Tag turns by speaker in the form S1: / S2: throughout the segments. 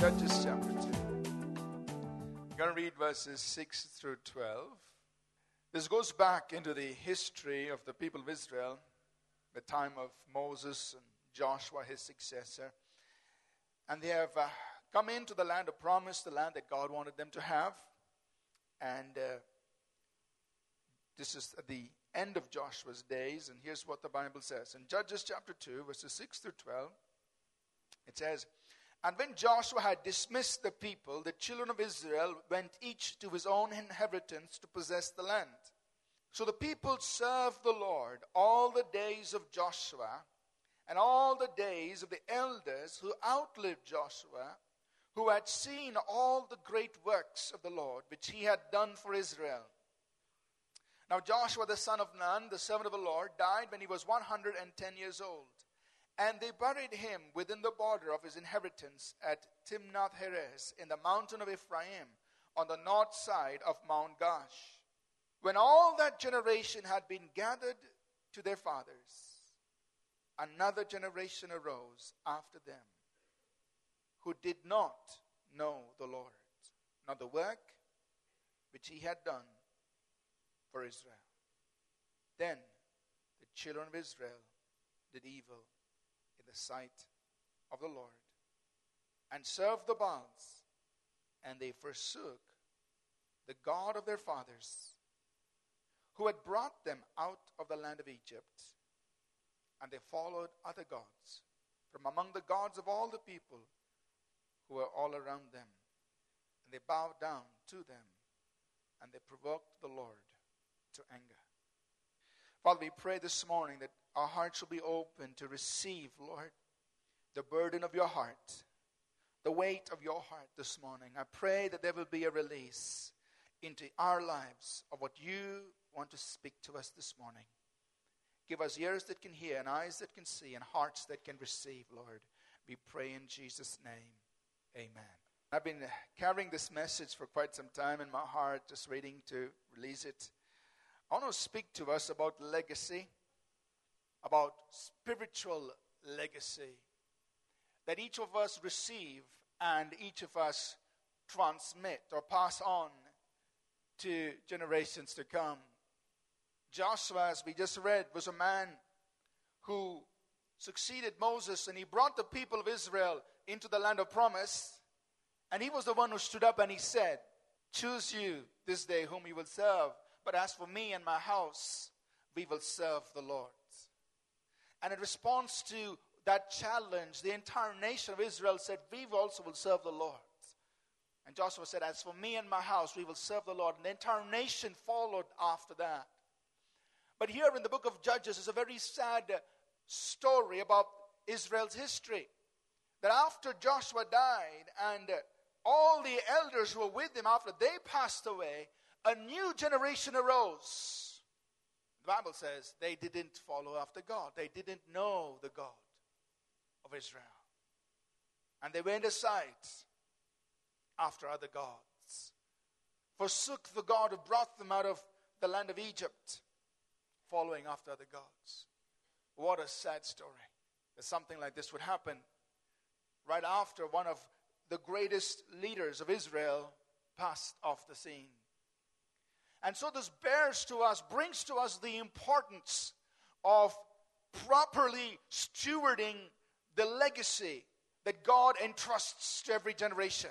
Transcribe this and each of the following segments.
S1: Judges chapter 2. I'm going to read verses 6 through 12. This goes back into the history of the people of Israel, the time of Moses and Joshua, his successor. And they have uh, come into the land of promise, the land that God wanted them to have. And uh, this is the end of Joshua's days. And here's what the Bible says in Judges chapter 2, verses 6 through 12. It says, And when Joshua had dismissed the people, the children of Israel went each to his own inheritance to possess the land. So the people served the Lord all the days of Joshua and all the days of the elders who outlived Joshua, who had seen all the great works of the Lord which he had done for Israel. Now Joshua the son of Nun, the servant of the Lord, died when he was 110 years old. And they buried him within the border of his inheritance at Timnath Heres in the mountain of Ephraim on the north side of Mount Gaash. When all that generation had been gathered to their fathers, another generation arose after them who did not know the Lord, nor the work which he had done for Israel. Then the children of Israel did evil the sight of the Lord and served the Baals, and they forsook the God of their fathers who had brought them out of the land of Egypt. And they followed other gods from among the gods of all the people who were all around them. And they bowed down to them, and they provoked the Lord to anger. Father, we pray this morning that our hearts will be open to receive, Lord, the burden of your heart, the weight of your heart this morning. I pray that there will be a release into our lives of what you want to speak to us this morning. Give us ears that can hear, and eyes that can see, and hearts that can receive, Lord. We pray in Jesus' name. Amen. I've been carrying this message for quite some time in my heart, just waiting to release it. I want to speak to us about legacy, about spiritual legacy that each of us receive and each of us transmit or pass on to generations to come. Joshua, as we just read, was a man who succeeded Moses and he brought the people of Israel into the land of promise. And he was the one who stood up and he said, Choose you this day whom you will serve. But as for me and my house, we will serve the Lord. And in response to that challenge, the entire nation of Israel said, We also will serve the Lord. And Joshua said, As for me and my house, we will serve the Lord. And the entire nation followed after that. But here in the book of Judges is a very sad story about Israel's history. That after Joshua died and all the elders who were with him after they passed away, a new generation arose. The Bible says they didn't follow after God, they didn't know the God of Israel. And they went aside after other gods, forsook the God who brought them out of the land of Egypt following after other gods. What a sad story that something like this would happen right after one of the greatest leaders of Israel passed off the scene. And so this bears to us, brings to us the importance of properly stewarding the legacy that God entrusts to every generation.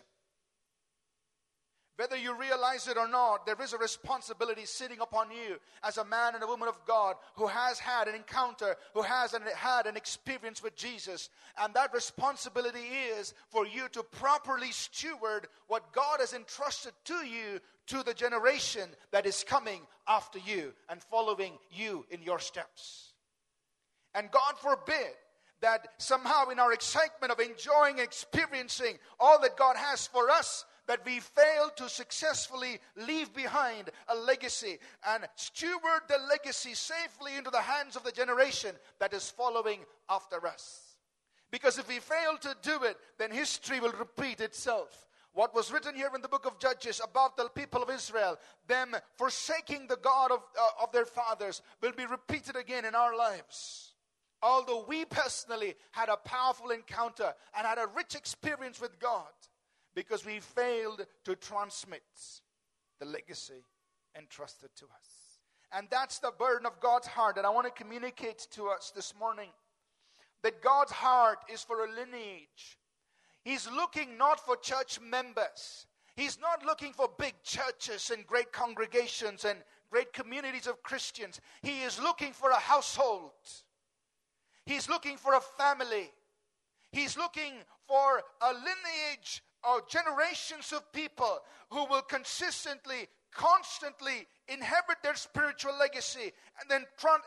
S1: Whether you realize it or not, there is a responsibility sitting upon you as a man and a woman of God who has had an encounter, who has an, had an experience with Jesus. And that responsibility is for you to properly steward what God has entrusted to you to the generation that is coming after you and following you in your steps. And God forbid that somehow in our excitement of enjoying, experiencing all that God has for us, that we fail to successfully leave behind a legacy and steward the legacy safely into the hands of the generation that is following after us. Because if we fail to do it, then history will repeat itself. What was written here in the book of Judges about the people of Israel, them forsaking the God of, uh, of their fathers, will be repeated again in our lives. Although we personally had a powerful encounter and had a rich experience with God, because we failed to transmit the legacy entrusted to us. And that's the burden of God's heart that I want to communicate to us this morning. That God's heart is for a lineage. He's looking not for church members. He's not looking for big churches and great congregations and great communities of Christians. He is looking for a household. He's looking for a family. He's looking for a lineage or generations of people who will consistently, constantly inherit their spiritual legacy and then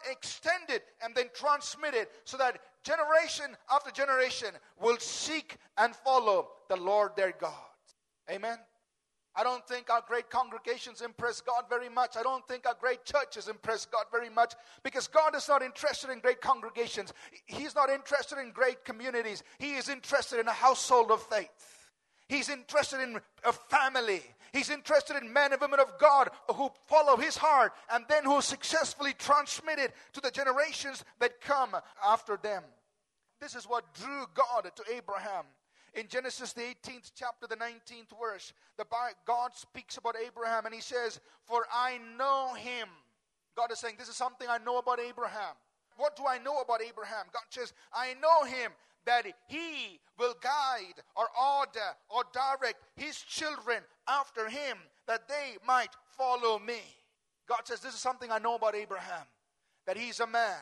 S1: extend it and then transmit it so that generation after generation will seek and follow the Lord their God. Amen. I don't think our great congregations impress God very much. I don't think our great churches impress God very much because God is not interested in great congregations. He's not interested in great communities. He is interested in a household of faith. He's interested in a family. He's interested in men and women of God who follow his heart and then who successfully transmit it to the generations that come after them. This is what drew God to Abraham. In Genesis, the 18th chapter, the 19th verse, the God speaks about Abraham and he says, For I know him. God is saying, This is something I know about Abraham. What do I know about Abraham? God says, I know him that he will guide or order or direct his children after him that they might follow me. God says, This is something I know about Abraham that he's a man.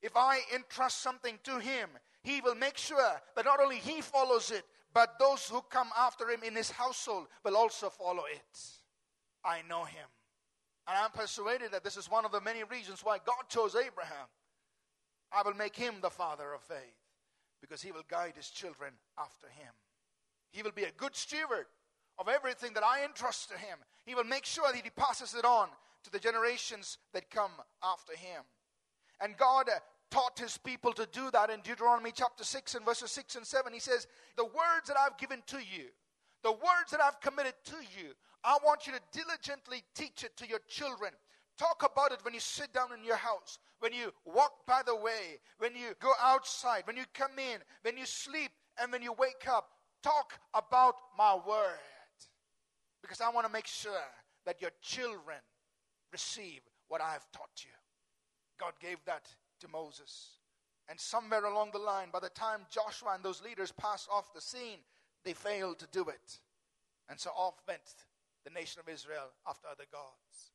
S1: If I entrust something to him, he will make sure that not only he follows it, but those who come after him in his household will also follow it. I know him. And I'm persuaded that this is one of the many reasons why God chose Abraham. I will make him the father of faith because he will guide his children after him. He will be a good steward of everything that I entrust to him. He will make sure that he passes it on to the generations that come after him. And God uh, taught his people to do that in Deuteronomy chapter 6 and verses 6 and 7. He says, The words that I've given to you, the words that I've committed to you, I want you to diligently teach it to your children. Talk about it when you sit down in your house, when you walk by the way, when you go outside, when you come in, when you sleep, and when you wake up. Talk about my word. Because I want to make sure that your children receive what I have taught you. God gave that to Moses. And somewhere along the line, by the time Joshua and those leaders passed off the scene, they failed to do it. And so off went the nation of Israel after other gods.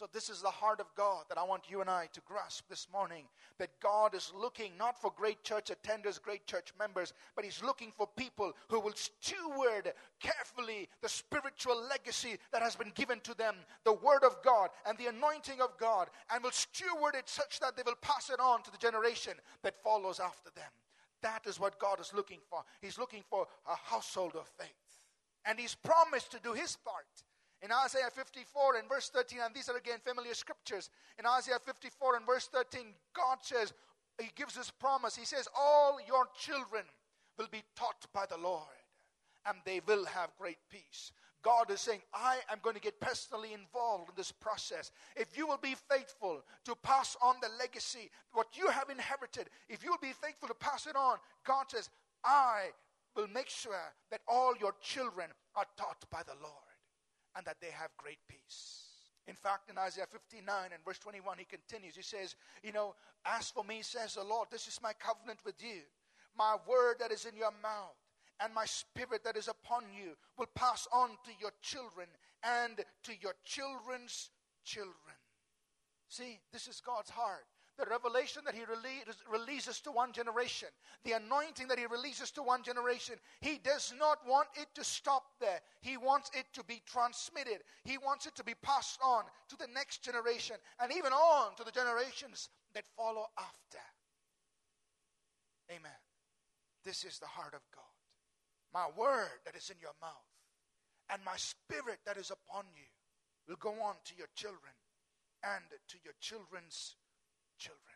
S1: So, this is the heart of God that I want you and I to grasp this morning. That God is looking not for great church attenders, great church members, but He's looking for people who will steward carefully the spiritual legacy that has been given to them, the Word of God and the anointing of God, and will steward it such that they will pass it on to the generation that follows after them. That is what God is looking for. He's looking for a household of faith. And He's promised to do His part. In Isaiah 54 and verse 13, and these are again familiar scriptures. In Isaiah 54 and verse 13, God says, He gives this promise. He says, All your children will be taught by the Lord, and they will have great peace. God is saying, I am going to get personally involved in this process. If you will be faithful to pass on the legacy, what you have inherited, if you will be faithful to pass it on, God says, I will make sure that all your children are taught by the Lord and that they have great peace. In fact, in Isaiah 59 and verse 21, he continues. He says, You know, as for me, says the Lord, this is my covenant with you. My word that is in your mouth and my spirit that is upon you will pass on to your children and to your children's children. See, this is God's heart the revelation that he releases to one generation, the anointing that he releases to one generation, he does not want it to stop there. He wants it to be transmitted. He wants it to be passed on to the next generation and even on to the generations that follow after. Amen. This is the heart of God. My word that is in your mouth and my spirit that is upon you will go on to your children and to your children's children.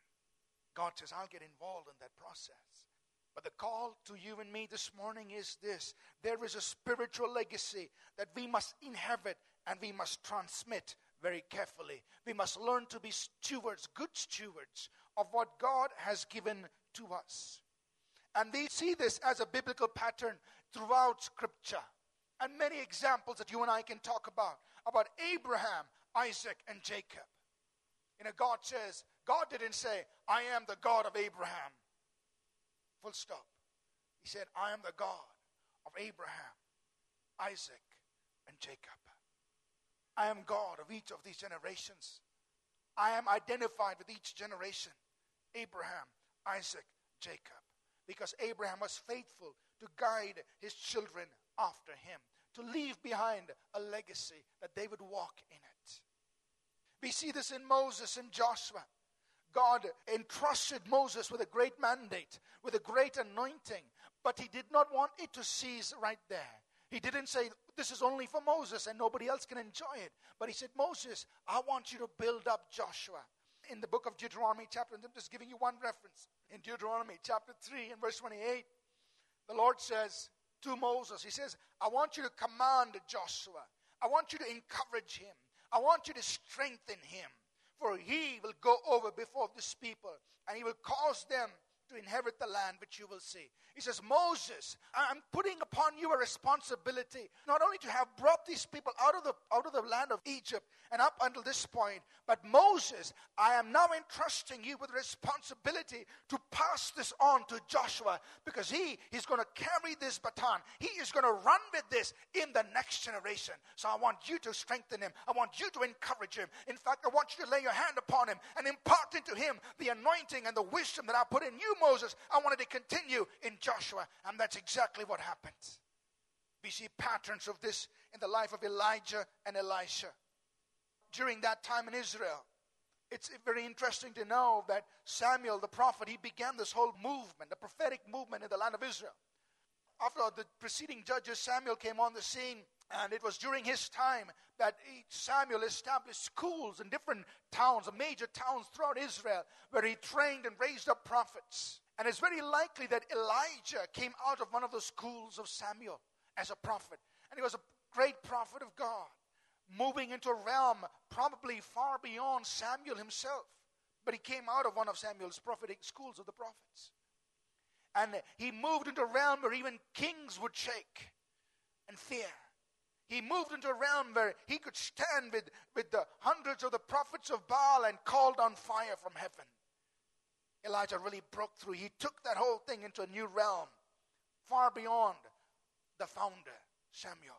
S1: God says, I'll get involved in that process. But the call to you and me this morning is this there is a spiritual legacy that we must inherit and we must transmit very carefully. We must learn to be stewards, good stewards of what God has given to us. And we see this as a biblical pattern throughout Scripture. And many examples that you and I can talk about about Abraham, Isaac, and Jacob. You know, God says, God didn't say, I am the God of Abraham. Full stop. He said, I am the God of Abraham, Isaac, and Jacob. I am God of each of these generations. I am identified with each generation Abraham, Isaac, Jacob. Because Abraham was faithful to guide his children after him, to leave behind a legacy that they would walk in it. We see this in Moses and Joshua. God entrusted Moses with a great mandate, with a great anointing, but he did not want it to cease right there. He didn't say, This is only for Moses and nobody else can enjoy it. But he said, Moses, I want you to build up Joshua. In the book of Deuteronomy, chapter, I'm just giving you one reference. In Deuteronomy, chapter 3, and verse 28, the Lord says to Moses, He says, I want you to command Joshua. I want you to encourage him. I want you to strengthen him. For he will go over before this people, and he will cause them to inherit the land which you will see. He says, Moses, I'm putting upon you a responsibility not only to have brought these people out of the out of the land of Egypt and up until this point, but Moses, I am now entrusting you with responsibility to pass this on to Joshua because he is going to carry this baton. He is going to run with this in the next generation. So I want you to strengthen him. I want you to encourage him. In fact, I want you to lay your hand upon him and impart into him the anointing and the wisdom that I put in you, Moses. I wanted to continue in Joshua, and that's exactly what happened. We see patterns of this in the life of Elijah and Elisha. During that time in Israel, it's very interesting to know that Samuel the prophet, he began this whole movement, the prophetic movement in the land of Israel. After the preceding judges, Samuel came on the scene, and it was during his time that Samuel established schools in different towns, major towns throughout Israel, where he trained and raised up prophets. And it's very likely that Elijah came out of one of the schools of Samuel as a prophet. And he was a great prophet of God, moving into a realm probably far beyond Samuel himself. But he came out of one of Samuel's prophetic schools of the prophets. And he moved into a realm where even kings would shake and fear. He moved into a realm where he could stand with, with the hundreds of the prophets of Baal and called on fire from heaven. Elijah really broke through. He took that whole thing into a new realm, far beyond the founder, Samuel.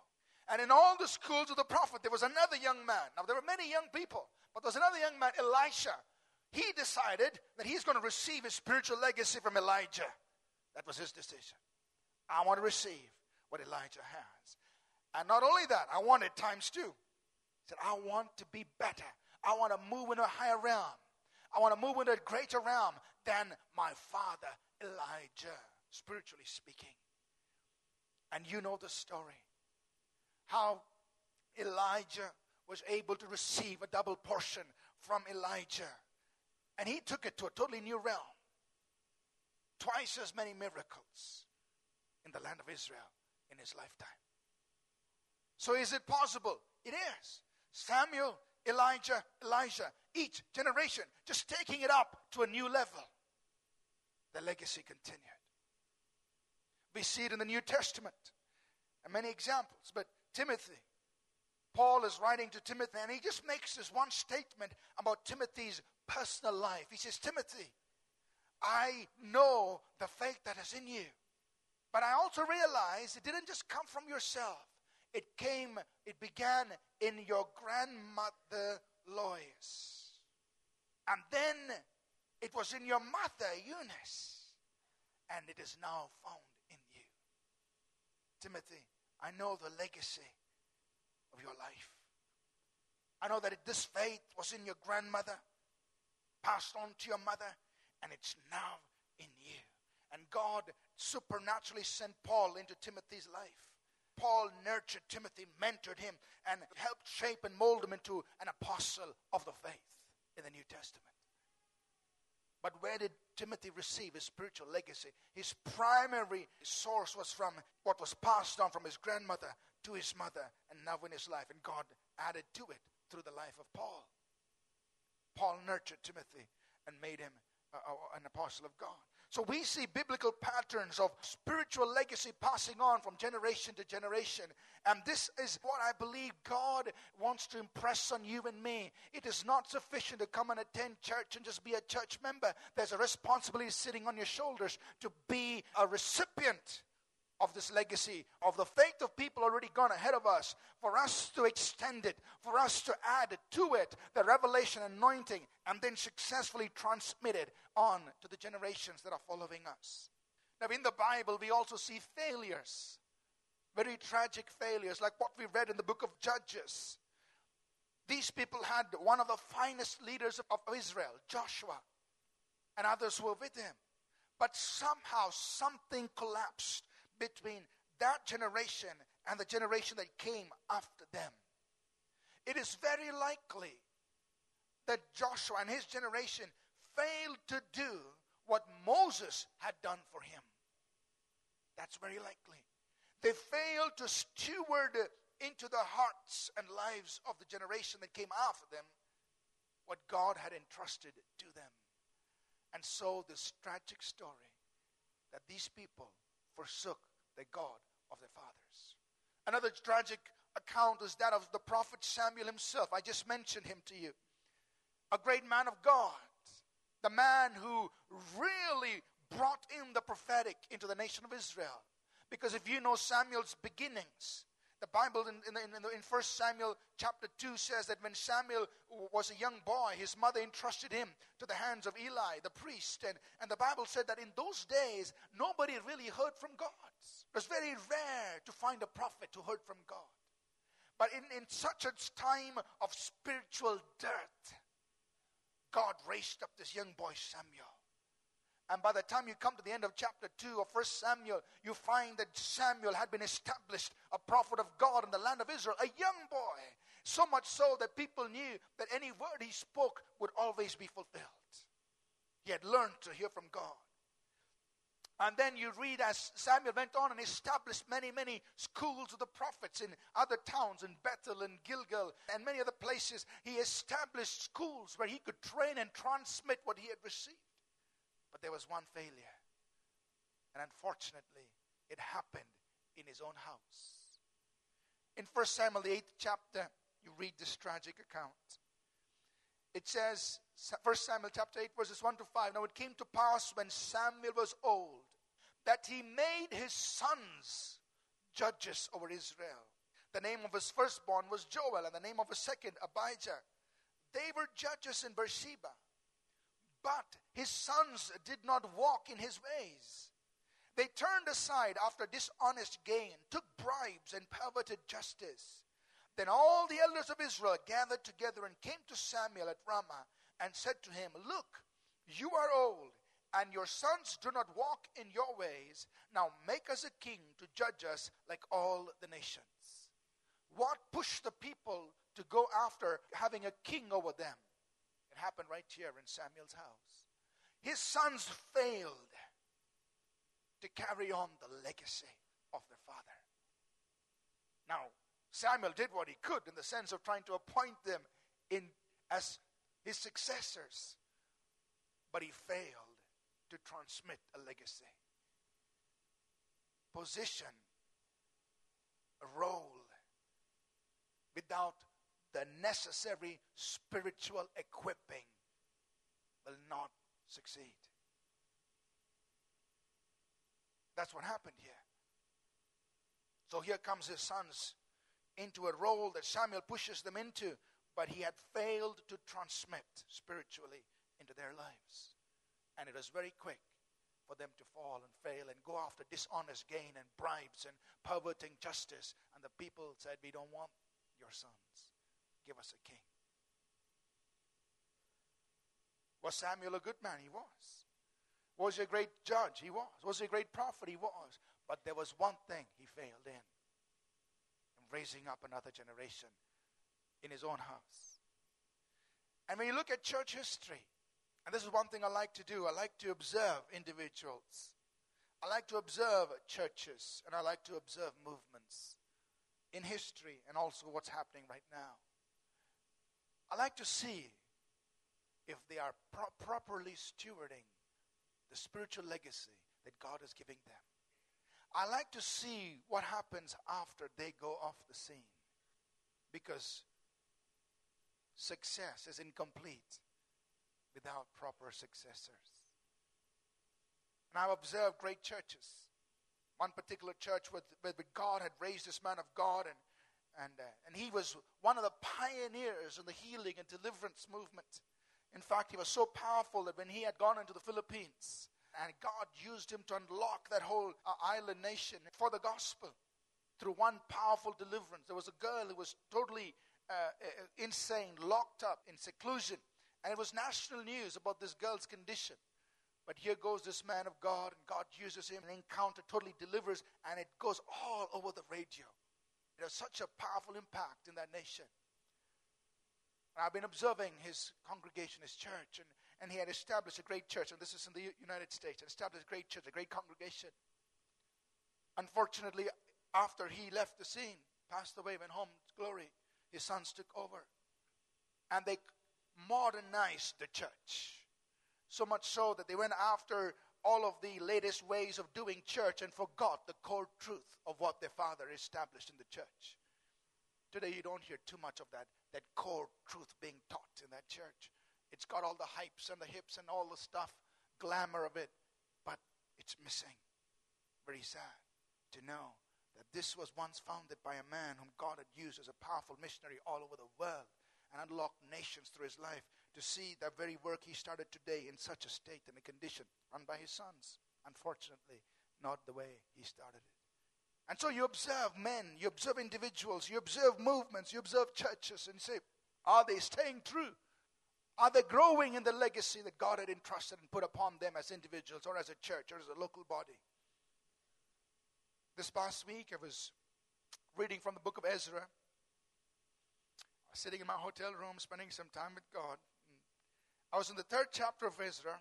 S1: And in all the schools of the prophet, there was another young man. Now, there were many young people, but there was another young man, Elisha. He decided that he's going to receive his spiritual legacy from Elijah. That was his decision. I want to receive what Elijah has. And not only that, I want it times two. He said, I want to be better. I want to move in a higher realm. I want to move into a greater realm than my father Elijah, spiritually speaking. And you know the story. How Elisha was able to receive a double portion from Elijah. And he took it to a totally new realm. Twice as many miracles in the land of Israel in his lifetime. So is it possible? It is. Samuel, Elijah, Elisha, each generation just taking it up to a new level. The legacy continued. We see it in the New Testament and many examples. But Timothy, Paul is writing to Timothy, and he just makes this one statement about Timothy's personal life. He says, Timothy, I know the faith that is in you, but I also realize it didn't just come from yourself. It came, it began in your grandmother Lois. And then it was in your mother Eunice. And it is now found in you. Timothy, I know the legacy of your life. I know that this faith was in your grandmother, passed on to your mother, and it's now in you. And God supernaturally sent Paul into Timothy's life. Paul nurtured Timothy, mentored him, and helped shape and mold him into an apostle of the faith in the New Testament. But where did Timothy receive his spiritual legacy? His primary source was from what was passed on from his grandmother to his mother, and now in his life. And God added to it through the life of Paul. Paul nurtured Timothy and made him uh, uh, an apostle of God. So we see biblical patterns of spiritual legacy passing on from generation to generation. And this is what I believe God wants to impress on you and me. It is not sufficient to come and attend church and just be a church member. There's a responsibility sitting on your shoulders to be a recipient of this legacy, of the faith of people already gone ahead of us, for us to extend it, for us to add to it the revelation anointing, and then successfully transmit it on to the generations that are following us. Now, in the Bible, we also see failures, very tragic failures, like what we read in the book of Judges. These people had one of the finest leaders of Israel, Joshua, and others were with him. But somehow something collapsed between that generation and the generation that came after them. It is very likely that Joshua and his generation failed to do what Moses had done for him. That's very likely. They failed to steward into the hearts and lives of the generation that came after them what God had entrusted to them. And so, this tragic story that these people forsook the God of their fathers. Another tragic account is that of the prophet Samuel himself. I just mentioned him to you. A great man of God, the man who really brought in the prophetic into the nation of Israel. Because if you know Samuel's beginnings, the Bible in, in, in, in 1 Samuel chapter 2 says that when Samuel was a young boy, his mother entrusted him to the hands of Eli, the priest. And, and the Bible said that in those days, nobody really heard from God. It was very rare to find a prophet who heard from God. But in, in such a time of spiritual dearth, God raised up this young boy Samuel. And by the time you come to the end of chapter 2 of First Samuel, you find that Samuel had been established a prophet of God in the land of Israel, a young boy. So much so that people knew that any word he spoke would always be fulfilled. He had learned to hear from God. And then you read as Samuel went on and established many, many schools of the prophets in other towns, in Bethel and Gilgal and many other places. He established schools where he could train and transmit what he had received. But there was one failure. And unfortunately, it happened in his own house. In 1 Samuel, the 8th chapter, you read this tragic account. It says, 1 Samuel chapter 8, verses 1 to 5. Now it came to pass when Samuel was old that he made his sons judges over Israel. The name of his firstborn was Joel, and the name of his second, Abijah. They were judges in Beersheba. But his sons did not walk in his ways. They turned aside after dishonest gain, took bribes, and perverted justice. Then all the elders of Israel gathered together and came to Samuel at Ramah and said to him, Look, you are old, and your sons do not walk in your ways. Now make us a king to judge us like all the nations. What pushed the people to go after having a king over them? It happened right here in Samuel's house. His sons failed to carry on the legacy of their father. Now, Samuel did what he could in the sense of trying to appoint them in as his successors, but he failed to transmit a legacy. Position, a role, without the necessary spiritual equipping will not succeed. That's what happened here. So here comes his sons into a role that Samuel pushes them into, but he had failed to transmit spiritually into their lives. And it was very quick for them to fall and fail and go after dishonest gain and bribes and perverting justice. And the people said, We don't want your sons give us a king. Was Samuel a good man? He was. Was he a great judge? He was. Was he a great prophet? He was. But there was one thing he failed in, in raising up another generation in his own house. And when you look at church history, and this is one thing I like to do, I like to observe individuals. I like to observe churches, and I like to observe movements in history and also what's happening right now. I like to see if they are pro- properly stewarding the spiritual legacy that God is giving them. I like to see what happens after they go off the scene because success is incomplete without proper successors. And I've observed great churches. One particular church where, God had raised this man of God, and, and, uh, and he was one of the pioneers in the healing and deliverance movement. In fact, he was so powerful that when he had gone into the Philippines, and God used him to unlock that whole uh, island nation for the gospel through one powerful deliverance. There was a girl who was totally uh, uh, insane, locked up in seclusion. And it was national news about this girl's condition. But here goes this man of God, and God uses him, and encounter totally delivers, and it goes all over the radio. It has such a powerful impact in that nation. I've been observing his congregation, his church, and, and he had established a great church, and this is in the United States, and established a great church, a great congregation. Unfortunately, after he left the scene, passed away, went home to glory, his sons took over. And they modernized the church. So much so that they went after all of the latest ways of doing church and forgot the core truth of what their father established in the church. Today, you don't hear too much of that, that core truth being taught in that church. It's got all the hypes and the hips and all the stuff, glamour of it, but it's missing. Very sad to know that this was once founded by a man whom God had used as a powerful missionary all over the world and unlocked nations through his life to see that very work he started today in such a state and a condition run by his sons. Unfortunately, not the way he started it. And so you observe men, you observe individuals, you observe movements, you observe churches, and say, are they staying true? Are they growing in the legacy that God had entrusted and put upon them as individuals or as a church or as a local body? This past week, I was reading from the book of Ezra. Sitting in my hotel room, spending some time with God. I was in the third chapter of Ezra.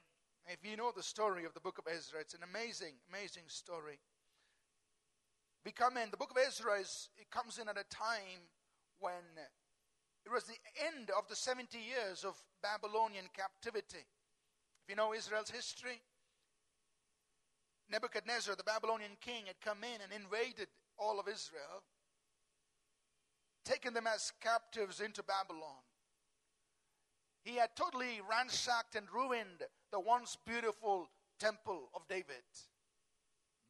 S1: If you know the story of the book of Ezra, it's an amazing, amazing story. We come in, the book of Ezra is, it comes in at a time when it was the end of the 70 years of Babylonian captivity. If you know Israel's history, Nebuchadnezzar, the Babylonian king, had come in and invaded all of Israel, taken them as captives into Babylon. He had totally ransacked and ruined the once beautiful temple of David,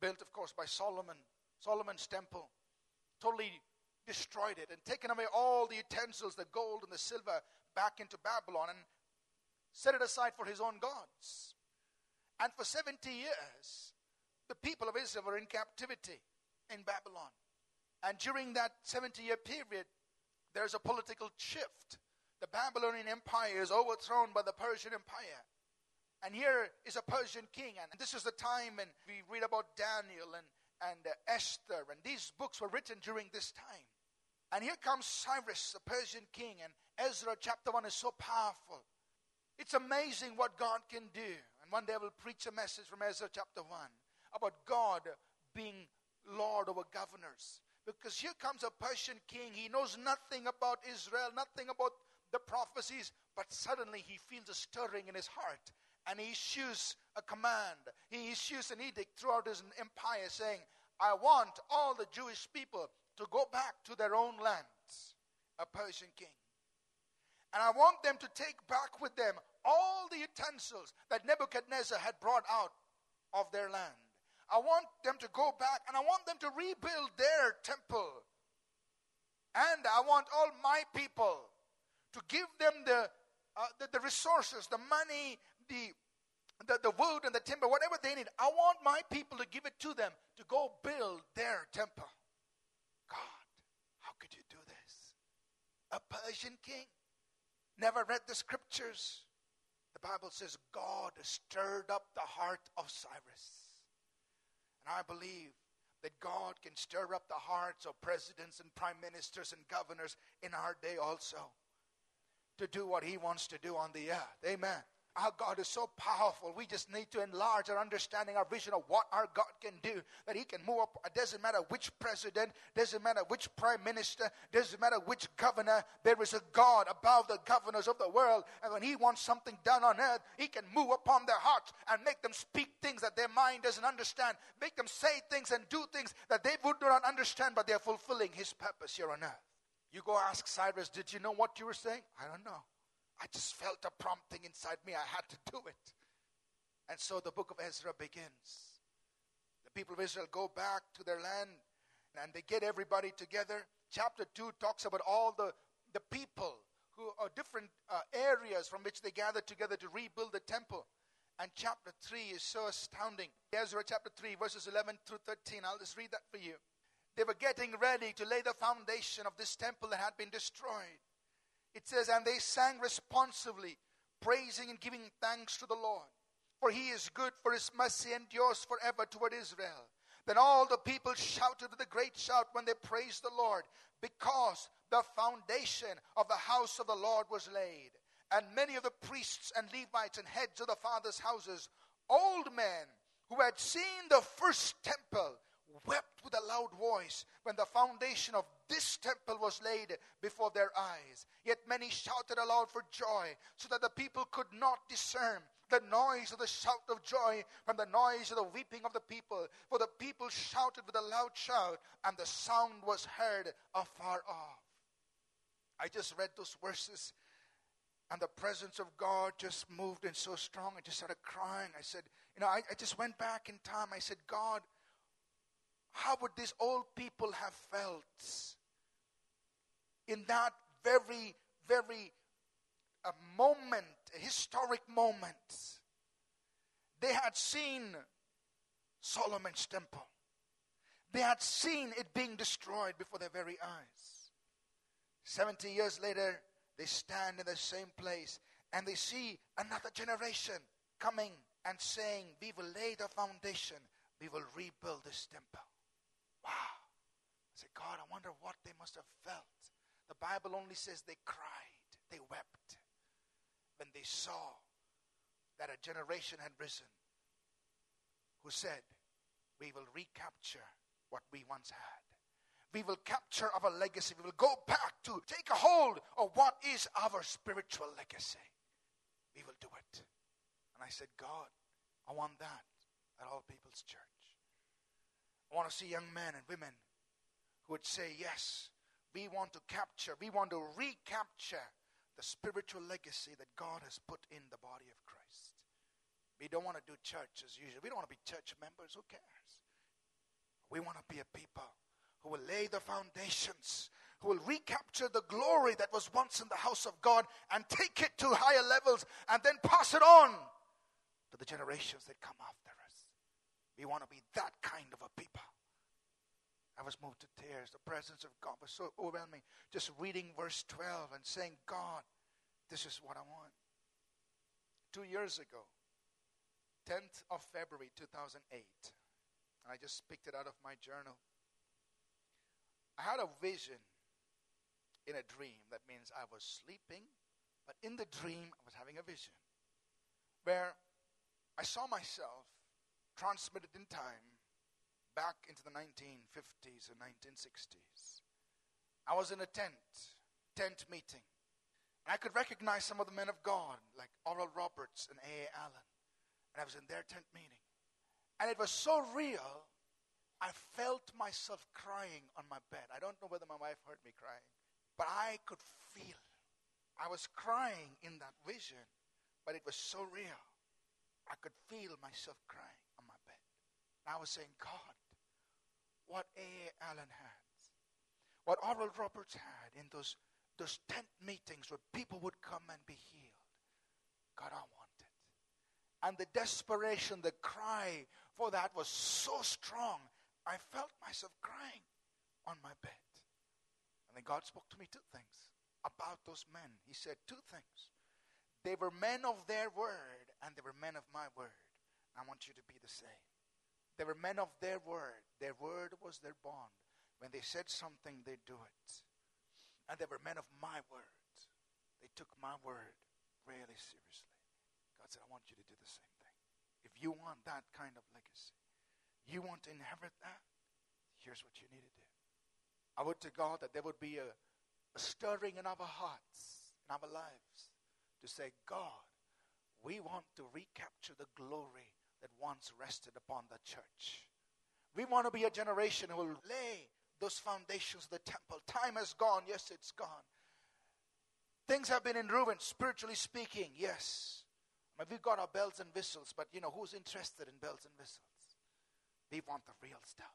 S1: built, of course, by Solomon, Solomon's temple. Totally destroyed it and taken away all the utensils, the gold and the silver, back into Babylon and set it aside for his own gods. And for 70 years, the people of Israel were in captivity in Babylon. And during that 70 year period, there's a political shift. The Babylonian Empire is overthrown by the Persian Empire. And here is a Persian king. And this is the time when we read about Daniel and, and uh, Esther. And these books were written during this time. And here comes Cyrus, the Persian king. And Ezra chapter 1 is so powerful. It's amazing what God can do. And one day I will preach a message from Ezra chapter 1 about God being Lord over governors. Because here comes a Persian king. He knows nothing about Israel, nothing about the prophecies, but suddenly he feels a stirring in his heart and he issues a command. He issues an edict throughout his empire saying, I want all the Jewish people to go back to their own lands. A Persian king. And I want them to take back with them all the utensils that Nebuchadnezzar had brought out of their land. I want them to go back and I want them to rebuild their temple. And I want all my people to give them the, uh, the, the, resources, the money, the, the, the wood and the timber, whatever they need. I want my people to give it to them to go build their temple. God, how could you do this? A Persian king never read the scriptures. The Bible says God stirred up the heart of Cyrus. And I believe that God can stir up the hearts of presidents and prime ministers and governors in our day also to do what He wants to do on the earth. Amen. Our God is so powerful. We just need to enlarge our understanding, our vision of what our God can do. That He can move up. It doesn't matter which president, doesn't matter which prime minister, doesn't matter which governor. There is a God above the governors of the world. And when He wants something done on earth, He can move upon their hearts and make them speak things that their mind doesn't understand. Make them say things and do things that they would not understand, but they're fulfilling His purpose here on earth. You go ask Cyrus, did you know what you were saying? I don't know. I just felt a prompting inside me. I had to do it. And so the book of Ezra begins. The people of Israel go back to their land and they get everybody together. Chapter 2 talks about all the, the people who are different uh, areas from which they gather together to rebuild the temple. And chapter 3 is so astounding. Ezra chapter 3, verses 11 through 13. I'll just read that for you. They were getting ready to lay the foundation of this temple that had been destroyed. It says, And they sang responsively, praising and giving thanks to the Lord. For he is good, for his mercy endures forever toward Israel. Then all the people shouted with a great shout when they praised the Lord, because the foundation of the house of the Lord was laid. And many of the priests and Levites and heads of the fathers' houses, old men who had seen the first temple, wept with a loud voice when the foundation of this temple was laid before their eyes. Yet many shouted aloud for joy, so that the people could not discern the noise of the shout of joy from the noise of the weeping of the people. For the people shouted with a loud shout, and the sound was heard afar off. I just read those verses, and the presence of God just moved in so strong. I just started crying. I said, You know, I, I just went back in time. I said, God, how would these old people have felt in that very, very a moment, a historic moment? They had seen Solomon's temple. They had seen it being destroyed before their very eyes. 70 years later, they stand in the same place and they see another generation coming and saying, We will lay the foundation, we will rebuild this temple. I said, God, I wonder what they must have felt. The Bible only says they cried, they wept when they saw that a generation had risen who said, We will recapture what we once had. We will capture our legacy. We will go back to take a hold of what is our spiritual legacy. We will do it. And I said, God, I want that at All People's Church. I want to see young men and women who would say, Yes, we want to capture, we want to recapture the spiritual legacy that God has put in the body of Christ. We don't want to do church as usual. We don't want to be church members. Who cares? We want to be a people who will lay the foundations, who will recapture the glory that was once in the house of God and take it to higher levels and then pass it on to the generations that come after us. We want to be that kind of a people. I was moved to tears. The presence of God was so overwhelming. Just reading verse 12 and saying, God, this is what I want. Two years ago, 10th of February 2008, I just picked it out of my journal. I had a vision in a dream. That means I was sleeping, but in the dream, I was having a vision where I saw myself transmitted in time back into the 1950s and 1960s. I was in a tent, tent meeting. And I could recognize some of the men of God, like Oral Roberts and A.A. Allen. And I was in their tent meeting. And it was so real, I felt myself crying on my bed. I don't know whether my wife heard me crying, but I could feel. I was crying in that vision, but it was so real. I could feel myself crying. On my bed. And I was saying, God, what A. Allen had, what Oral Roberts had in those, those tent meetings where people would come and be healed. God, I want it. And the desperation, the cry for that was so strong, I felt myself crying on my bed. And then God spoke to me two things about those men. He said two things. They were men of their word, and they were men of my word. I want you to be the same. They were men of their word. Their word was their bond. When they said something, they do it. And they were men of my word. They took my word really seriously. God said, I want you to do the same thing. If you want that kind of legacy, you want to inherit that, here's what you need to do. I would to God that there would be a, a stirring in our hearts, in our lives, to say, God, we want to recapture the glory that once rested upon the church. We want to be a generation who will lay those foundations of the temple. Time has gone. Yes, it's gone. Things have been in ruin, spiritually speaking. Yes. I mean, we've got our bells and whistles, but you know, who's interested in bells and whistles? We want the real stuff.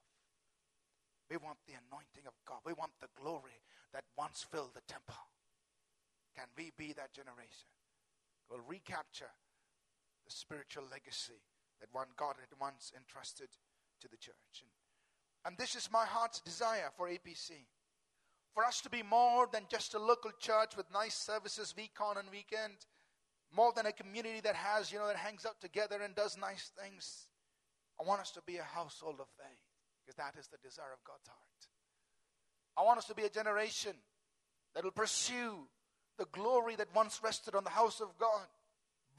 S1: We want the anointing of God. We want the glory that once filled the temple. Can we be that generation? We'll recapture the spiritual legacy that one God had once entrusted to the church. And, and this is my heart's desire for APC. For us to be more than just a local church with nice services week on and weekend, more than a community that has, you know, that hangs out together and does nice things. I want us to be a household of faith because that is the desire of God's heart. I want us to be a generation that will pursue the glory that once rested on the house of God.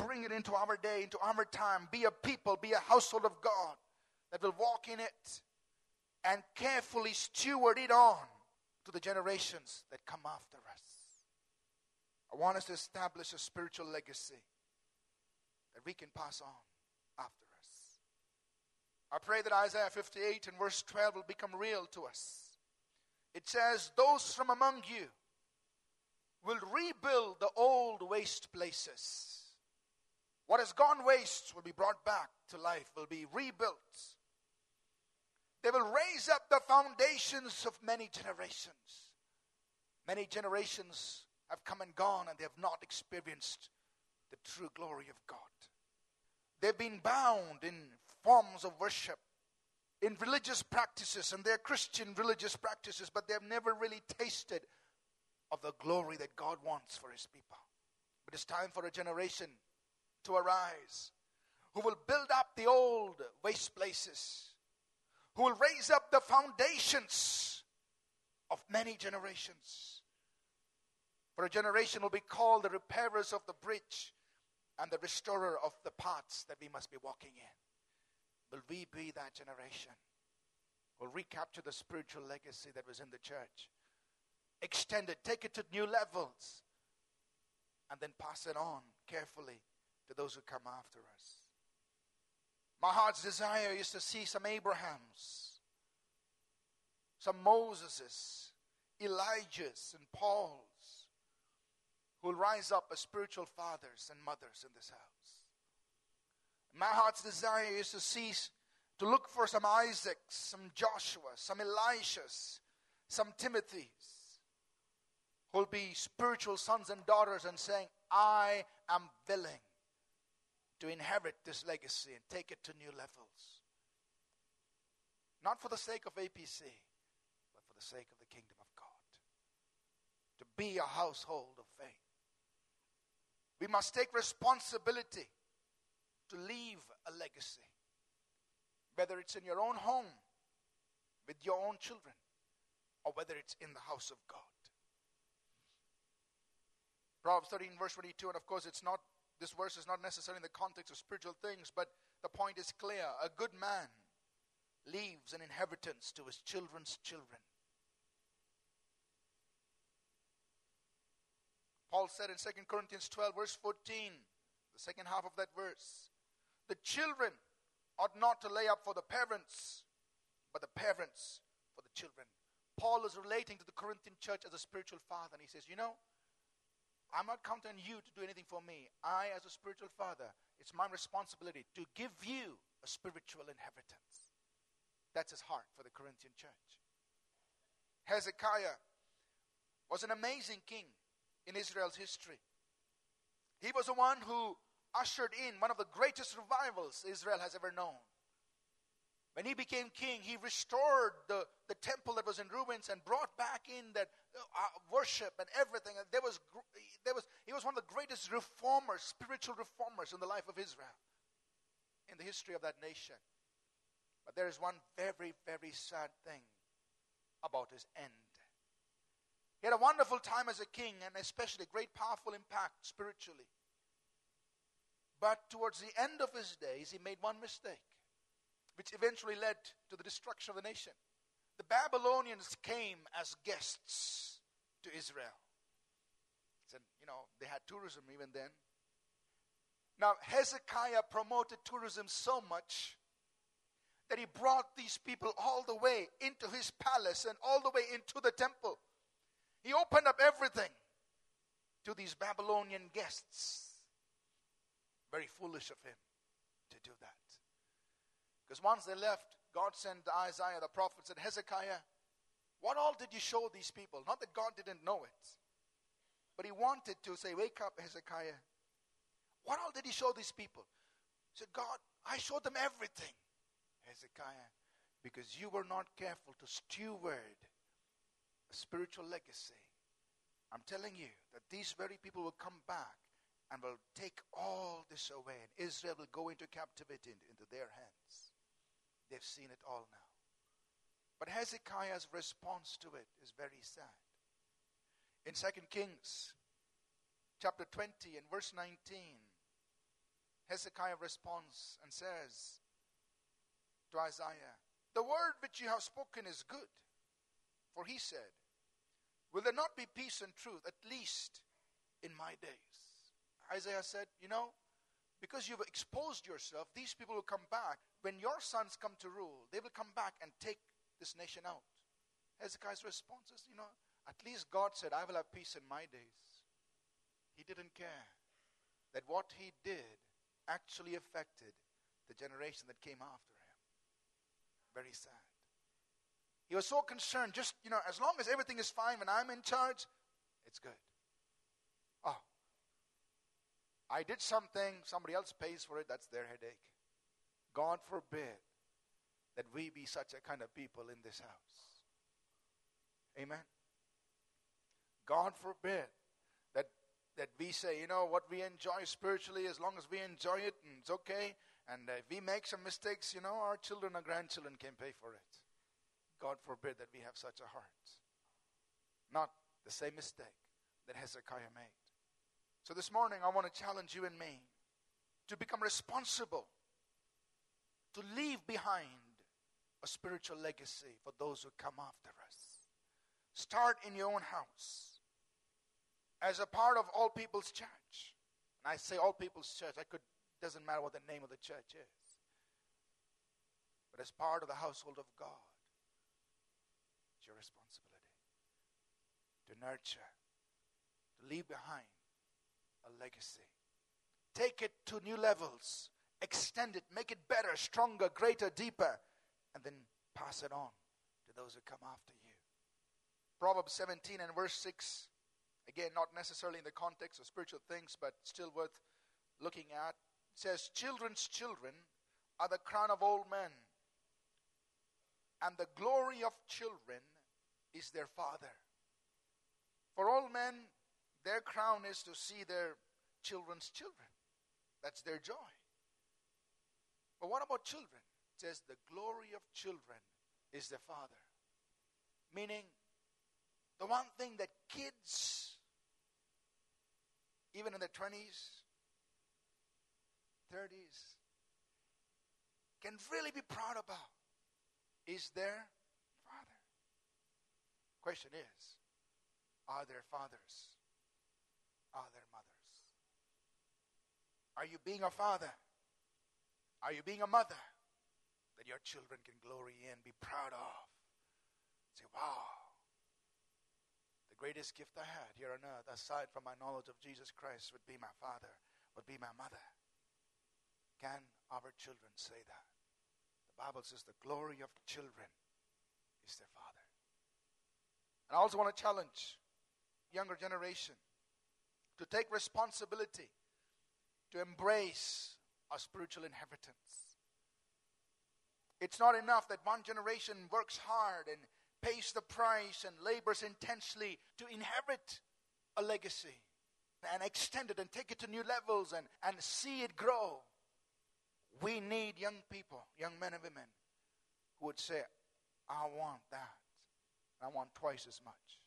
S1: Bring it into our day, into our time. Be a people, be a household of God that will walk in it and carefully steward it on to the generations that come after us. I want us to establish a spiritual legacy that we can pass on after us. I pray that Isaiah 58 and verse 12 will become real to us. It says, Those from among you will rebuild the old waste places. What has gone waste will be brought back to life, will be rebuilt. They will raise up the foundations of many generations. Many generations have come and gone and they have not experienced the true glory of God. They've been bound in forms of worship, in religious practices, and they're Christian religious practices, but they've never really tasted of the glory that God wants for His people. But it's time for a generation to arise who will build up the old waste places, who will raise up the foundations of many generations. For a generation will be called the repairers of the bridge and the restorer of the paths that we must be walking in. Will we be that generation? Will recapture the spiritual legacy that was in the church extend it, take it to new levels, and then pass it on carefully to those who come after us. My heart's desire is to see some Abrahams, some Moseses, Elijahs, and Pauls who will rise up as spiritual fathers and mothers in this house. My heart's desire is to see, to look for some Isaacs, some Joshua, some Elishas, some Timothys, who'll be spiritual sons and daughters and saying, I am willing to inherit this legacy and take it to new levels. Not for the sake of APC, but for the sake of the kingdom of God. To be a household of faith. We must take responsibility to leave a legacy, whether it's in your own home, with your own children, or whether it's in the house of God. Proverbs 13, verse 22, and of course, it's not, this verse is not necessarily in the context of spiritual things, but the point is clear. A good man leaves an inheritance to his children's children. Paul said in 2 Corinthians 12, verse 14, the second half of that verse, the children ought not to lay up for the parents, but the parents for the children. Paul is relating to the Corinthian church as a spiritual father, and he says, You know, I'm not counting on you to do anything for me. I, as a spiritual father, it's my responsibility to give you a spiritual inheritance. That's his heart for the Corinthian church. Hezekiah was an amazing king in Israel's history. He was the one who ushered in one of the greatest revivals Israel has ever known. When he became king, he restored the, the temple that was in ruins and brought back in that uh, worship and everything. And there was, there was, he was one of the greatest reformers, spiritual reformers in the life of Israel, in the history of that nation. But there is one very, very sad thing about his end. He had a wonderful time as a king and especially great, powerful impact spiritually. But towards the end of his days, he made one mistake, which eventually led to the destruction of the nation. The Babylonians came as guests to Israel. And, you know, they had tourism even then. Now, Hezekiah promoted tourism so much that he brought these people all the way into his palace and all the way into the temple. He opened up everything to these Babylonian guests. Very foolish of him to do that. Because once they left, God sent Isaiah the prophet said, Hezekiah, what all did you show these people? Not that God didn't know it, but he wanted to say, Wake up, Hezekiah. What all did he show these people? He said, God, I showed them everything. Hezekiah, because you were not careful to steward a spiritual legacy. I'm telling you that these very people will come back and will take all this away, and Israel will go into captivity into their hands. They've seen it all now. But Hezekiah's response to it is very sad. In 2 Kings chapter 20 and verse 19, Hezekiah responds and says to Isaiah, The word which you have spoken is good. For he said, Will there not be peace and truth, at least in my days? Isaiah said, You know, because you've exposed yourself, these people will come back. When your sons come to rule, they will come back and take this nation out. Hezekiah's response is, You know, at least God said, I will have peace in my days. He didn't care that what he did actually affected the generation that came after him. Very sad. He was so concerned, just, you know, as long as everything is fine when I'm in charge, it's good. Oh, I did something, somebody else pays for it, that's their headache. God forbid that we be such a kind of people in this house. Amen. God forbid that that we say, you know, what we enjoy spiritually, as long as we enjoy it, and it's okay. And if we make some mistakes, you know, our children or grandchildren can pay for it. God forbid that we have such a heart. Not the same mistake that Hezekiah made. So this morning, I want to challenge you and me to become responsible, to leave behind a spiritual legacy for those who come after us. Start in your own house as a part of all people's church. And I say all people's church, I could doesn't matter what the name of the church is. But as part of the household of God, it's your responsibility to nurture, to leave behind legacy. Take it to new levels, extend it, make it better, stronger, greater, deeper, and then pass it on to those who come after you. Proverbs 17 and verse 6, again, not necessarily in the context of spiritual things, but still worth looking at, says, Children's children are the crown of old men, and the glory of children is their father. For all men, their crown is to see their children's children. That's their joy. But what about children? It says the glory of children is their father. Meaning, the one thing that kids, even in their 20s, 30s, can really be proud about is their father. Question is Are there fathers? Are mothers? Are you being a father? Are you being a mother that your children can glory in, be proud of? Say, wow. The greatest gift I had here on earth, aside from my knowledge of Jesus Christ, would be my father, would be my mother. Can our children say that? The Bible says the glory of children is their father. And I also want to challenge younger generation to take responsibility to embrace our spiritual inheritance. It's not enough that one generation works hard and pays the price and labors intensely to inherit a legacy and extend it and take it to new levels and, and see it grow. We need young people, young men and women, who would say, I want that. I want twice as much.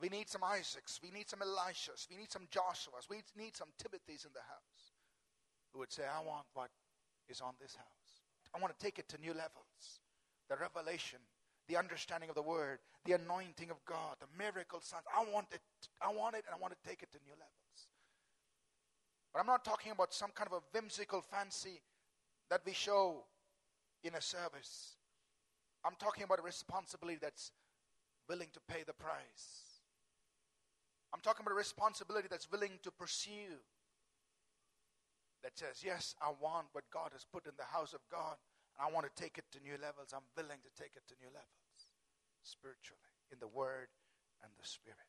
S1: We need some Isaacs. We need some Elishas. We need some Joshuas. We need some Timothys in the house who would say, I want what is on this house. I want to take it to new levels. The revelation, the understanding of the word, the anointing of God, the miracle signs. I want it. I want it, and I want to take it to new levels. But I'm not talking about some kind of a whimsical fancy that we show in a service. I'm talking about a responsibility that's willing to pay the price. I'm talking about a responsibility that's willing to pursue. That says, Yes, I want what God has put in the house of God, and I want to take it to new levels. I'm willing to take it to new levels spiritually, in the Word and the Spirit.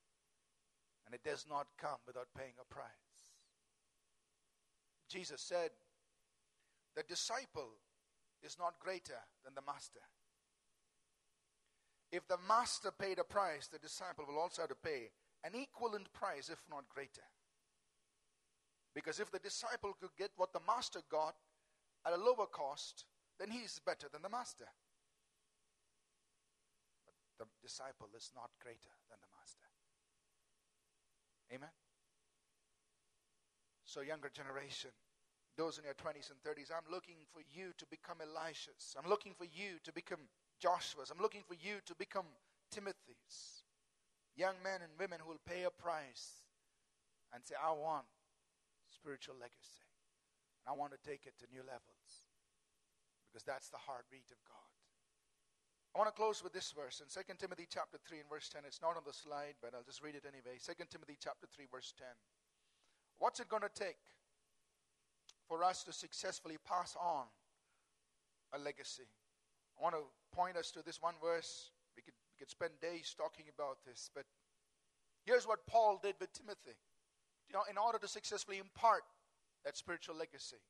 S1: And it does not come without paying a price. Jesus said, The disciple is not greater than the master. If the master paid a price, the disciple will also have to pay an equivalent price, if not greater. Because if the disciple could get what the master got at a lower cost, then he is better than the master. But the disciple is not greater than the master. Amen? So, younger generation, those in your 20s and 30s, I'm looking for you to become Elishas. I'm looking for you to become Joshua's. I'm looking for you to become Timothy's young men and women who will pay a price and say, I want spiritual legacy. And I want to take it to new levels because that's the heartbeat of God. I want to close with this verse in 2 Timothy chapter 3 and verse 10. It's not on the slide, but I'll just read it anyway. 2 Timothy chapter 3 verse 10. What's it going to take for us to successfully pass on a legacy? I want to point us to this one verse We could spend days talking about this, but here's what Paul did with Timothy. In order to successfully impart that spiritual legacy.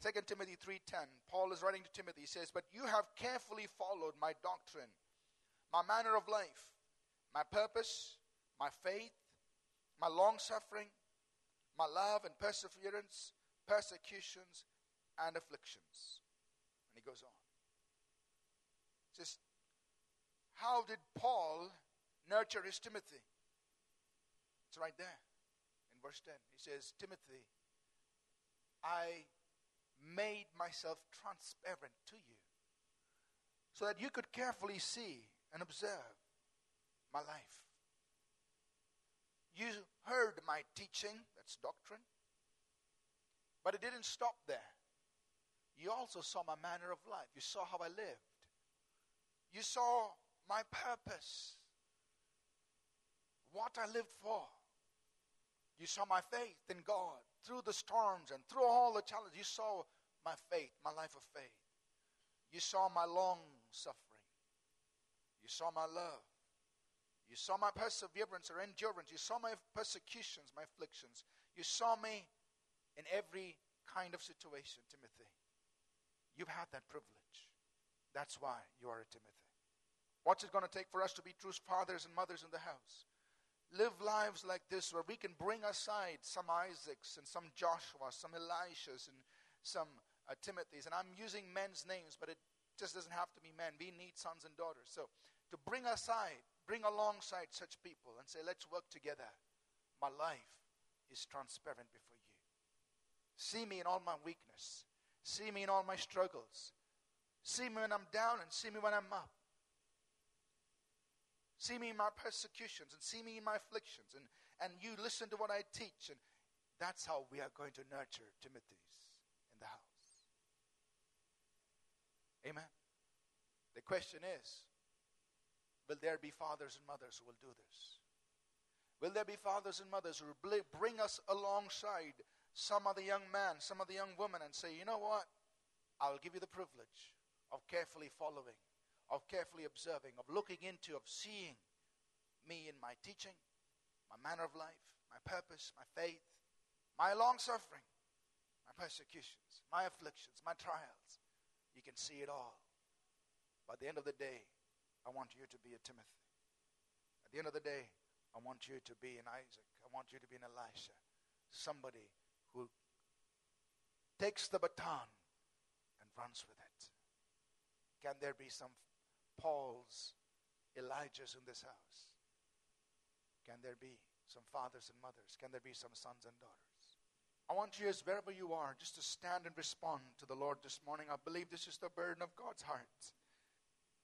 S1: 2 Timothy 3:10, Paul is writing to Timothy, he says, "But you have carefully followed my doctrine, my manner of life, my purpose, my faith, my long suffering, my love and perseverance, persecutions and afflictions." And he goes on. Says, how did Paul nurture his Timothy? It's right there in verse 10. He says, Timothy, I made myself transparent to you so that you could carefully see and observe my life. You heard my teaching, that's doctrine, but it didn't stop there. You also saw my manner of life. You saw how I lived. You saw my purpose, what I lived for. You saw my faith in God through the storms and through all the challenges. You saw my faith, my life of faith. You saw my long suffering. You saw my love. You saw my perseverance or endurance. You saw my persecutions, my afflictions. You saw me in every kind of situation, Timothy. You've had that privilege. That's why you are a Timothy. What's it going to take for us to be true fathers and mothers in the house? Live lives like this where we can bring aside some Isaacs and some Joshuas, some Elishas and some uh, Timothys. And I'm using men's names, but it just doesn't have to be men. We need sons and daughters. So to bring aside, bring alongside such people and say, let's work together. My life is transparent before you. See me in all my weakness. See me in all my struggles. See me when I'm down and see me when I'm up. See me in my persecutions and see me in my afflictions. And, and you listen to what I teach. And that's how we are going to nurture Timothy's in the house. Amen. The question is will there be fathers and mothers who will do this? Will there be fathers and mothers who will bring us alongside some of the young man, some of the young women, and say, you know what? I'll give you the privilege of carefully following of carefully observing, of looking into, of seeing me in my teaching, my manner of life, my purpose, my faith, my long suffering, my persecutions, my afflictions, my trials. You can see it all. By the end of the day, I want you to be a Timothy. At the end of the day, I want you to be an Isaac. I want you to be an Elisha. Somebody who takes the baton and runs with it. Can there be some Paul's, Elijah's in this house? Can there be some fathers and mothers? Can there be some sons and daughters? I want you, as wherever you are, just to stand and respond to the Lord this morning. I believe this is the burden of God's heart.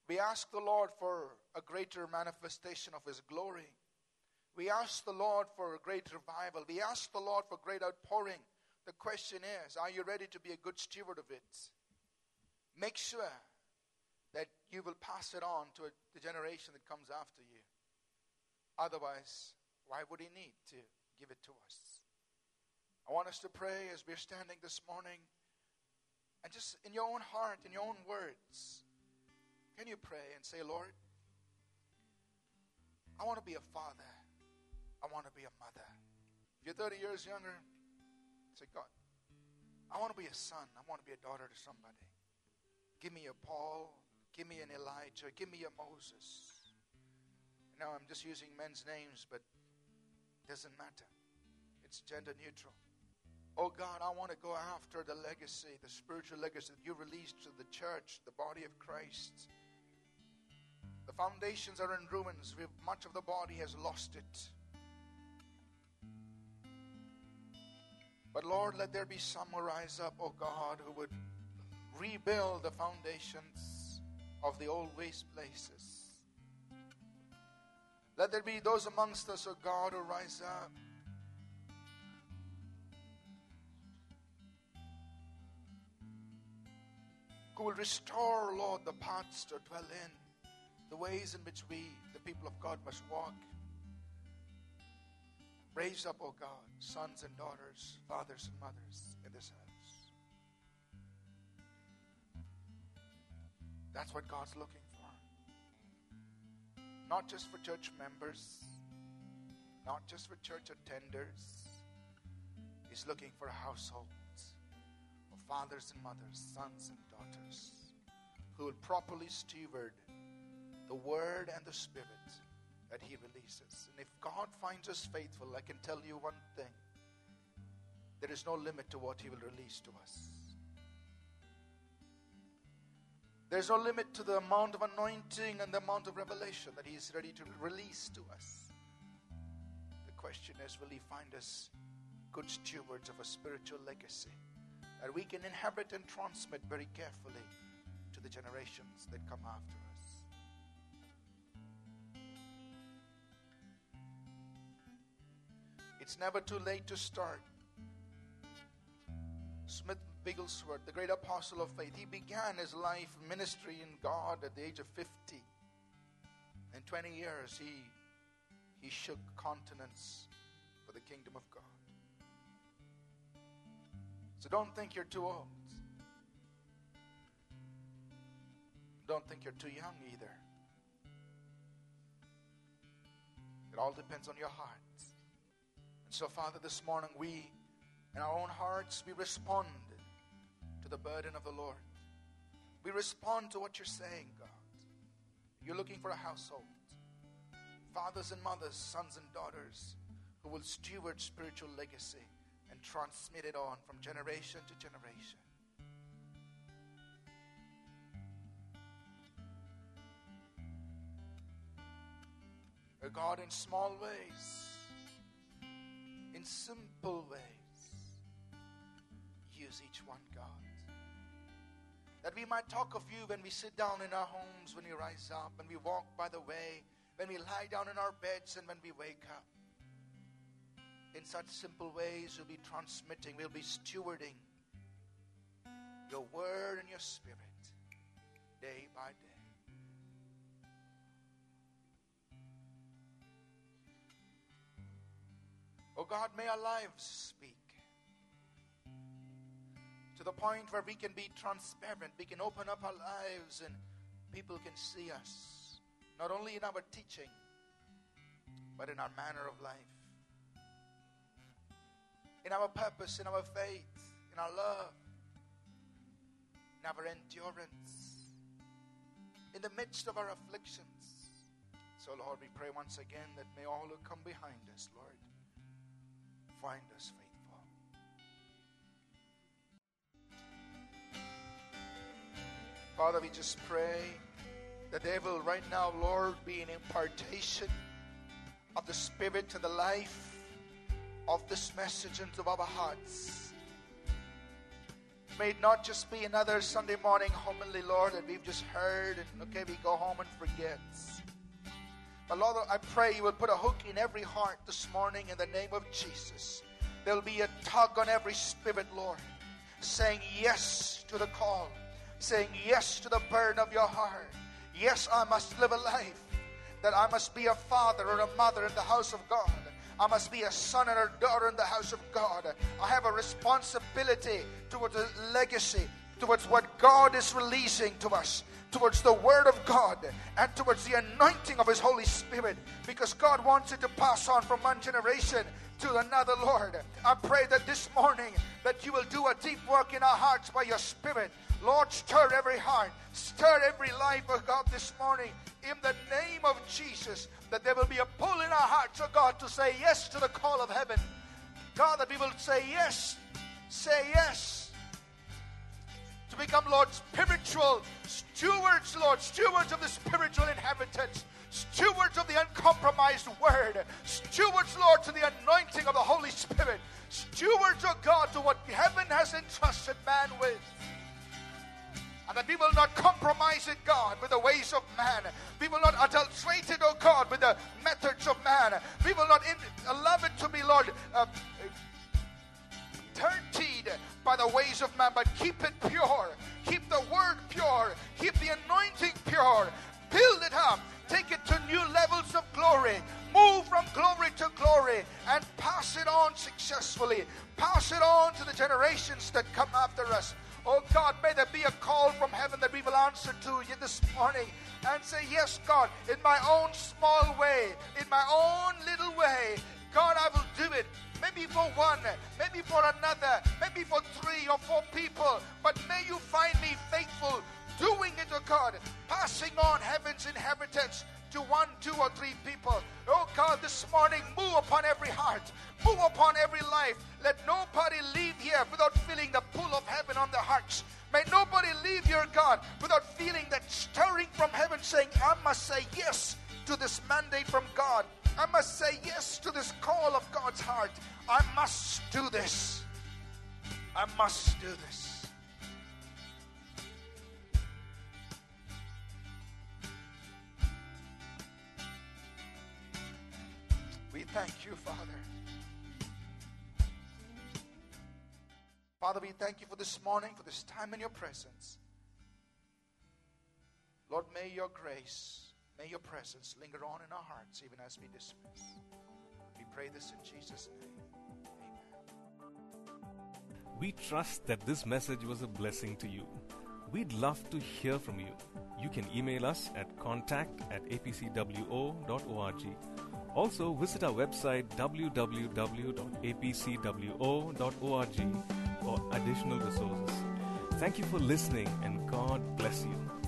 S1: We ask the Lord for a greater manifestation of His glory. We ask the Lord for a great revival. We ask the Lord for great outpouring. The question is are you ready to be a good steward of it? Make sure that you will pass it on to a, the generation that comes after you. Otherwise, why would He need to give it to us? I want us to pray as we're standing this morning and just in your own heart, in your own words, can you pray and say, Lord, I want to be a father. I want to be a mother. If you're 30 years younger, say, God, I want to be a son. I want to be a daughter to somebody. Give me a Paul. Give me an Elijah. Give me a Moses. Now I'm just using men's names, but it doesn't matter. It's gender neutral. Oh God, I want to go after the legacy, the spiritual legacy that you released to the church, the body of Christ. The foundations are in ruins. Much of the body has lost it. But Lord, let there be some who rise up, oh God, who would rebuild the foundations of the old waste places. Let there be those amongst us, oh God, who rise up who will restore, Lord, the paths to dwell in, the ways in which we, the people of God, must walk. Raise up, O God, sons and daughters, fathers and mothers in this house. That's what God's looking for. Not just for church members, not just for church attenders. He's looking for households, household fathers and mothers, sons and daughters, who will properly steward the Word and the Spirit that He releases. And if God finds us faithful, I can tell you one thing there is no limit to what He will release to us. There's no limit to the amount of anointing and the amount of revelation that He is ready to release to us. The question is will He find us good stewards of a spiritual legacy? that we can inhabit and transmit very carefully to the generations that come after us. It's never too late to start. Smith Wigglesworth, the great apostle of faith, he began his life ministry in God at the age of 50. In 20 years, he, he shook continents for the kingdom of God. So don't think you're too old. Don't think you're too young either. It all depends on your heart. And so, Father, this morning we, in our own hearts, we respond to the burden of the Lord. We respond to what you're saying, God. You're looking for a household. Fathers and mothers, sons and daughters who will steward spiritual legacy and transmit it on from generation to generation. A God in small ways, in simple ways, use each one, God. That we might talk of you when we sit down in our homes, when we rise up, when we walk by the way, when we lie down in our beds, and when we wake up in such simple ways we'll be transmitting, we'll be stewarding your word and your spirit day by day. Oh God, may our lives speak to the point where we can be transparent. We can open up our lives and people can see us, not only in our teaching, but in our manner of life in our purpose, in our faith, in our love, in our endurance, in the midst of our afflictions. So, Lord, we pray once again that may all who come behind us, Lord, find us faithful. Father, we just pray that there will right now, Lord, be an impartation of the Spirit to the life of this message into our hearts. May it not just be another Sunday morning homily, Lord, that we've just heard and okay, we go home and forget. But Lord, I pray you will put a hook in every heart this morning in the name of Jesus. There'll be a tug on every spirit, Lord, saying yes to the call, saying yes to the burden of your heart. Yes, I must live a life that I must be a father or a mother in the house of God. I must be a son or a daughter in the house of God. I have a responsibility towards a legacy, towards what God is releasing to us, towards the Word of God, and towards the anointing of His Holy Spirit, because God wants it to pass on from one generation to another, Lord. I pray that this morning that you will do a deep work in our hearts by your Spirit. Lord, stir every heart, stir every life, oh God, this morning in the name of Jesus, that there will be a pull in our hearts, oh God, to say yes to the call of heaven. God, that we will say yes, say yes. To become, Lord, spiritual stewards, Lord, stewards of the spiritual inhabitants, stewards of the uncompromised word, stewards, Lord, to the anointing of the Holy Spirit, stewards, oh God, to what heaven has entrusted man with and that we will not compromise it, God, with the ways of man. We will not adulterate it, oh God, with the methods of man. We will not in, allow it to be, Lord, uh, dirtied by the ways of man, but keep it pure. Keep the word pure. Keep the anointing pure. Build it up. Take it to new levels of glory. Move from glory to glory and pass it on successfully. Pass it on to the generations that come after us. Oh God, may there be a call from heaven that we will answer to you this morning and say, Yes, God, in my own small way, in my own little way, God, I will do it. Maybe for one, maybe for another, maybe for three or four people, but may you find me faithful doing it, oh God, passing on heaven's inheritance to one, two, or three people. Oh God, this morning, move upon every heart, move upon every life. Let nobody leave here without feeling the pull of heaven on their hearts. May nobody leave here, God, without feeling that stirring from heaven saying, I must say yes to this mandate from God. I must say yes to this call of God's heart. I must do this. I must do this. Thank you, Father. Father, we thank you for this morning, for this time in your presence. Lord, may your grace, may your presence linger on in our hearts even as we dismiss. We pray this in Jesus' name. Amen.
S2: We trust that this message was a blessing to you. We'd love to hear from you. You can email us at contact at apcwo.org also, visit our website www.apcwo.org for additional resources. Thank you for listening and God bless you.